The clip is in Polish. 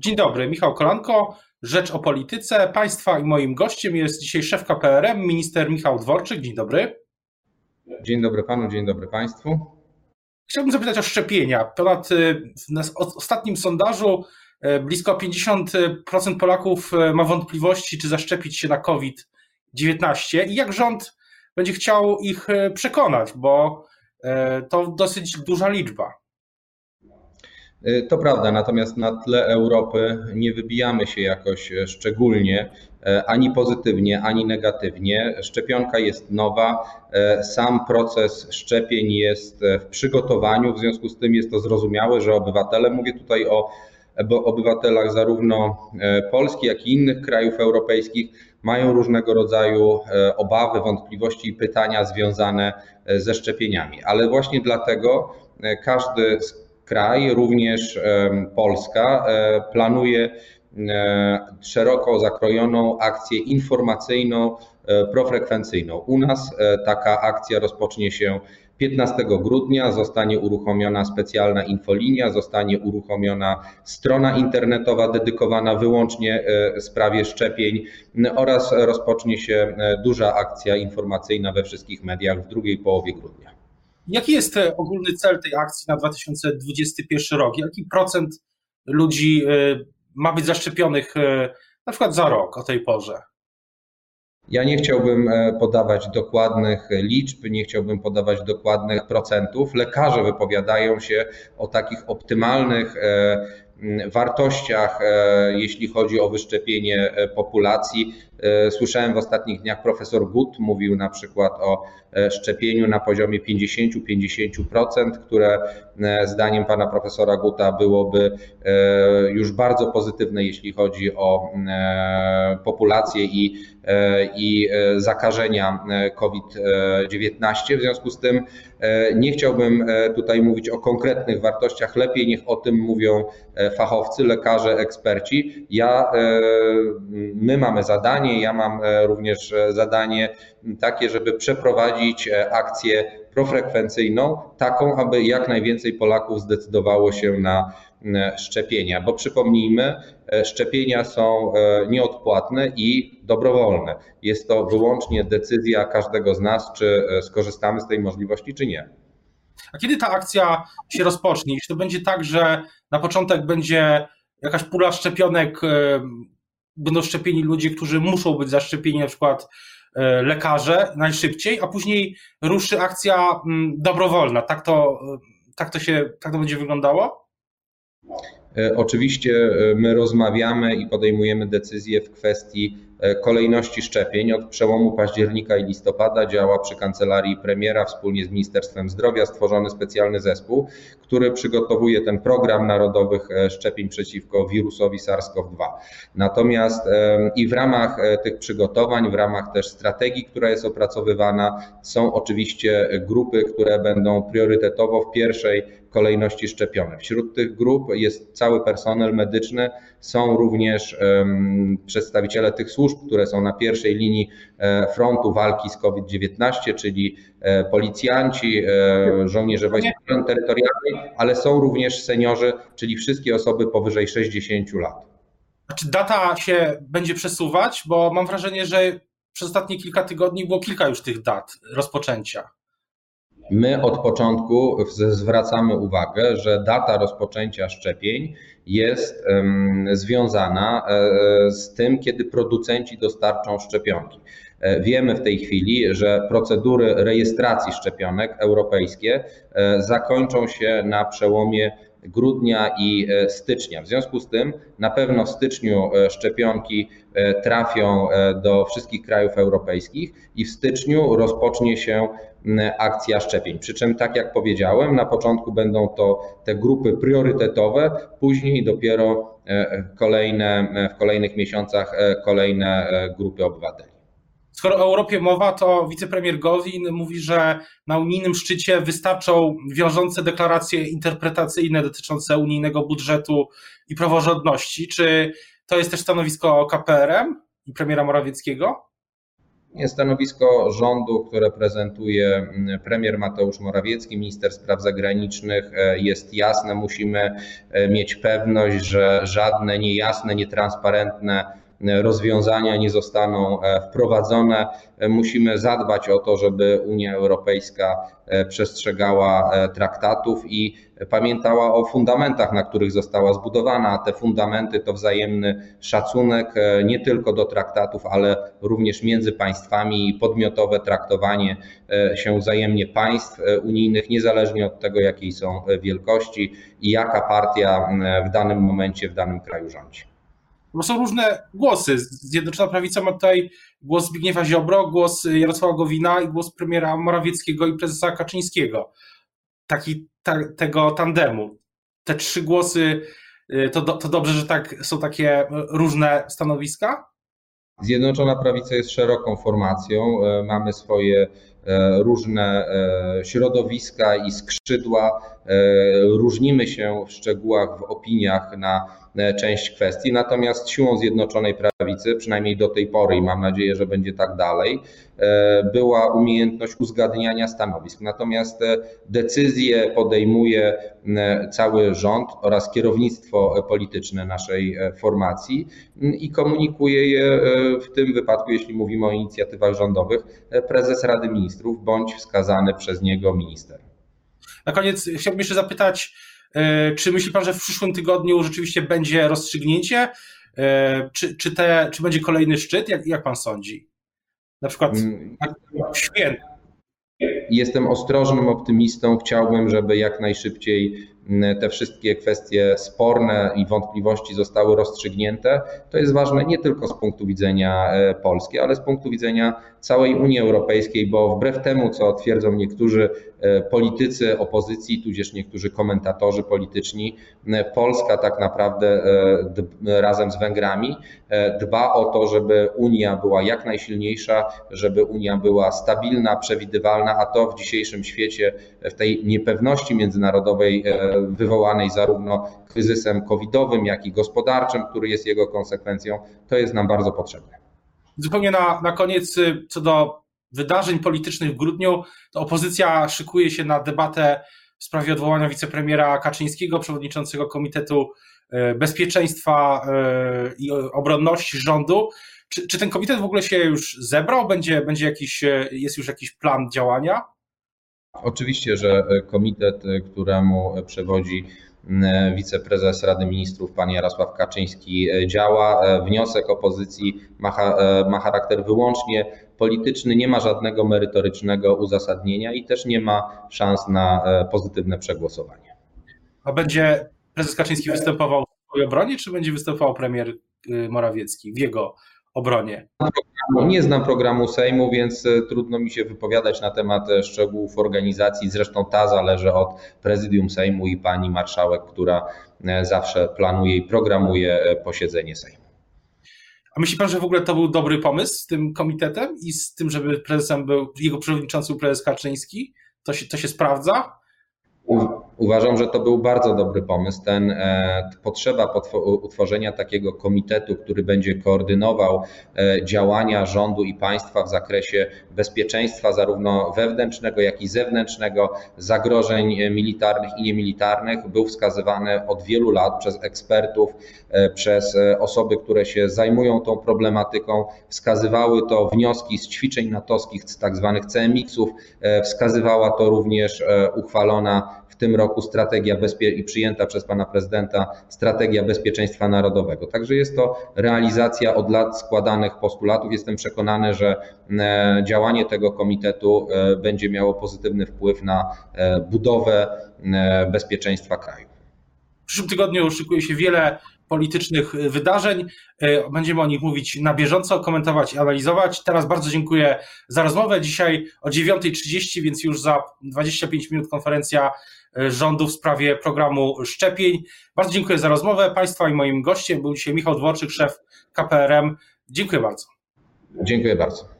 Dzień dobry, Michał Kolanko, Rzecz o Polityce Państwa i moim gościem jest dzisiaj szef KPRM, minister Michał Dworczyk. Dzień dobry. Dzień dobry panu, dzień dobry państwu. Chciałbym zapytać o szczepienia. Ponad w ostatnim sondażu e, blisko 50% Polaków e, ma wątpliwości, czy zaszczepić się na COVID-19 i jak rząd będzie chciał ich przekonać, bo to dosyć duża liczba. Y, to prawda, natomiast na tle Europy nie wybijamy się jakoś e, szczególnie e, ani pozytywnie, ani negatywnie. Szczepionka jest nowa, e, sam proces szczepień jest w przygotowaniu, w związku z tym jest to zrozumiałe, że obywatele, mówię tutaj o obywatelach zarówno Polski, jak i innych krajów europejskich, mają różnego rodzaju obawy, wątpliwości i pytania związane ze szczepieniami. Ale właśnie dlatego każdy z kraj, również Polska, e, planuje e, szeroko zakrojoną akcję informacyjną, e, profrekwencyjną. U nas taka akcja rozpocznie się 15 grudnia zostanie uruchomiona specjalna infolinia, zostanie uruchomiona strona internetowa dedykowana wyłącznie sprawie szczepień oraz rozpocznie się duża akcja informacyjna we wszystkich mediach w drugiej połowie grudnia. Jaki jest e, ogólny cel tej akcji na 2021 rok? Jaki procent ludzi e, ma być zaszczepionych e, na przykład za rok o tej porze? Ja nie chciałbym podawać dokładnych liczb, nie chciałbym podawać dokładnych procentów. Lekarze wypowiadają się o takich optymalnych wartościach, jeśli chodzi o wyszczepienie populacji. Słyszałem w ostatnich dniach profesor Gut mówił na przykład o E, szczepieniu na poziomie 50-50%, które e, zdaniem pana profesora Guta byłoby e, już bardzo pozytywne, jeśli chodzi o populację i, i zakażenia COVID-19. W związku z tym nie chciałbym tutaj mówić o konkretnych wartościach, lepiej niech o tym mówią fachowcy, lekarze, eksperci. Ja, my mamy zadanie, ja mam również zadanie takie, żeby przeprowadzić e, akcję profrekwencyjną, taką, aby jak najwięcej Polaków zdecydowało się na szczepienia, bo przypomnijmy, e, szczepienia są e, nieodpłatne i dobrowolne. Jest to wyłącznie decyzja każdego z nas, czy skorzystamy z tej możliwości, czy nie. A kiedy ta akcja się rozpocznie? Jeśli to będzie tak, że na początek będzie jakaś pula szczepionek, będą szczepieni ludzie, którzy muszą być zaszczepieni na przykład E, lekarze najszybciej, a później ruszy akcja mm, dobrowolna. Tak to, tak to się, tak to będzie wyglądało? E, oczywiście e, my rozmawiamy i podejmujemy decyzje w kwestii E, kolejności szczepień. Od przełomu października i listopada działa przy kancelarii premiera wspólnie z Ministerstwem Zdrowia stworzony specjalny zespół, który przygotowuje ten program narodowych e, szczepień przeciwko wirusowi SARS-CoV-2. Natomiast i w ramach e, tych przygotowań, w ramach też strategii, która jest opracowywana, są oczywiście grupy, które będą priorytetowo w pierwszej kolejności szczepione. Wśród tych grup jest cały personel medyczny, są również przedstawiciele tych służb, które są na pierwszej linii e, frontu walki z COVID-19, czyli e, policjanci, e, żołnierze wojsk terytorialnej, ale są również seniorzy, czyli wszystkie osoby powyżej 60 lat. Czy data się będzie przesuwać? Bo mam wrażenie, że przez ostatnie kilka tygodni było kilka już tych dat rozpoczęcia. My od początku zwracamy uwagę, że data rozpoczęcia szczepień jest związana e, z tym, kiedy producenci dostarczą szczepionki. E, wiemy w tej chwili, że procedury rejestracji szczepionek europejskie e, zakończą się na przełomie grudnia i stycznia. W związku z tym na pewno w styczniu szczepionki trafią do wszystkich krajów europejskich i w styczniu rozpocznie się akcja szczepień. Przy czym, tak jak powiedziałem, na początku będą to te grupy priorytetowe, później dopiero e, kolejne, e, w kolejnych miesiącach e, kolejne grupy obywateli. Skoro o Europie mowa, to wicepremier Gowin mówi, że na unijnym szczycie wystarczą wiążące deklaracje interpretacyjne dotyczące unijnego budżetu i praworządności. Czy to jest też stanowisko KPRM i premiera Morawieckiego? Stanowisko rządu, które prezentuje mm, premier Mateusz Morawiecki, minister spraw zagranicznych. E, jest jasne, musimy e, mieć pewność, że żadne niejasne, nietransparentne rozwiązania nie zostaną e, wprowadzone. E, musimy zadbać o to, żeby Unia Europejska e, przestrzegała traktatów i pamiętała o fundamentach, na których została zbudowana, a te fundamenty to wzajemny szacunek nie tylko do traktatów, ale również między państwami i podmiotowe traktowanie się wzajemnie państw unijnych, niezależnie od tego, jakiej są wielkości i jaka partia w danym momencie w danym kraju rządzi. Bo są różne głosy. Zjednoczona Prawica ma tutaj głos Zbigniewa Ziobro, głos Jarosława Gowina i głos premiera Morawieckiego i prezesa Kaczyńskiego. Taki ta, tego tandemu. Te trzy głosy, y, to, to dobrze, że tak, są takie różne stanowiska? Zjednoczona Prawica jest szeroką formacją. E, mamy swoje e, różne e, środowiska i skrzydła. Różnimy się w szczegółach, w opiniach na E, część kwestii. Natomiast siłą Zjednoczonej Prawicy, przynajmniej do tej pory i mam nadzieję, że będzie tak dalej, e, była umiejętność uzgadniania stanowisk. Natomiast e, decyzje podejmuje cały rząd oraz kierownictwo polityczne naszej formacji i komunikuje je w tym wypadku, jeśli mówimy o inicjatywach rządowych, prezes Rady Ministrów bądź wskazany przez niego minister. Na koniec chciałbym jeszcze zapytać, E, czy myśli pan, że w przyszłym tygodniu rzeczywiście będzie rozstrzygnięcie? E, czy, czy, te, czy będzie kolejny szczyt? Jak, jak pan sądzi? Na przykład hmm. święto. Jestem ostrożnym optymistą. Chciałbym, żeby jak najszybciej te wszystkie kwestie sporne i wątpliwości zostały rozstrzygnięte. To jest ważne nie tylko z punktu widzenia e, Polski, ale z punktu widzenia całej Unii Europejskiej, bo wbrew temu, co twierdzą niektórzy e, politycy opozycji, tudzież niektórzy komentatorzy polityczni, Polska tak naprawdę razem z Węgrami dba o to, żeby Unia była jak najsilniejsza, żeby Unia była stabilna, przewidywalna, a to w dzisiejszym świecie, w tej niepewności międzynarodowej wywołanej zarówno kryzysem covidowym, jak i gospodarczym, który jest jego konsekwencją, to jest nam bardzo potrzebne. Zupełnie na, na koniec, y, co do wydarzeń politycznych w grudniu, to opozycja szykuje się na debatę w sprawie odwołania wicepremiera Kaczyńskiego, przewodniczącego Komitetu y, Bezpieczeństwa y, i Obronności rządu. Czy, czy ten komitet w ogóle się już zebrał? Będzie, będzie jakiś, jest już jakiś plan działania? Oczywiście, że komitet, któremu przewodzi mm, wiceprezes Rady Ministrów, pan Jarosław Kaczyński, działa. Wniosek opozycji ma, ma charakter wyłącznie polityczny, nie ma żadnego merytorycznego uzasadnienia i też nie ma szans na pozytywne przegłosowanie. A będzie prezes Kaczyński występował w swojej obronie, czy będzie występował premier y, Morawiecki w jego obronie? Nie znam programu Sejmu, więc e, trudno mi się wypowiadać na temat e, szczegółów organizacji. Zresztą ta zależy od prezydium Sejmu i pani marszałek, która e, zawsze planuje i programuje posiedzenie Sejmu. A myśli pan, że w ogóle to był dobry pomysł z tym komitetem i z tym, żeby prezesem był, jego przewodniczący był prezes Kaczyński? To się, to się sprawdza? Uważam, że to był bardzo dobry pomysł. Ten e, potrzeba utworzenia takiego komitetu, który będzie koordynował e, działania rządu i państwa w zakresie bezpieczeństwa, zarówno wewnętrznego, jak i zewnętrznego, zagrożeń militarnych i niemilitarnych, był wskazywany od wielu lat przez ekspertów, e, przez osoby, które się zajmują tą problematyką. Wskazywały to wnioski z ćwiczeń natowskich, z tak zwanych CMX-ów, wskazywała to również uchwalona tym roku strategia bezpie- i przyjęta przez pana prezydenta strategia bezpieczeństwa narodowego. Także jest to realizacja od lat składanych postulatów. Jestem przekonany, że e, działanie tego komitetu e, będzie miało pozytywny wpływ na e, budowę bezpieczeństwa kraju. W przyszłym tygodniu szykuje się wiele politycznych wydarzeń. Będziemy o nich mówić na bieżąco, komentować i analizować. Teraz bardzo dziękuję za rozmowę. Dzisiaj o 9.30, więc już za 25 minut konferencja rządu w sprawie programu szczepień. Bardzo dziękuję za rozmowę. Państwa i moim gościem był dzisiaj Michał Dworczyk, szef KPRM. Dziękuję bardzo. Dziękuję bardzo.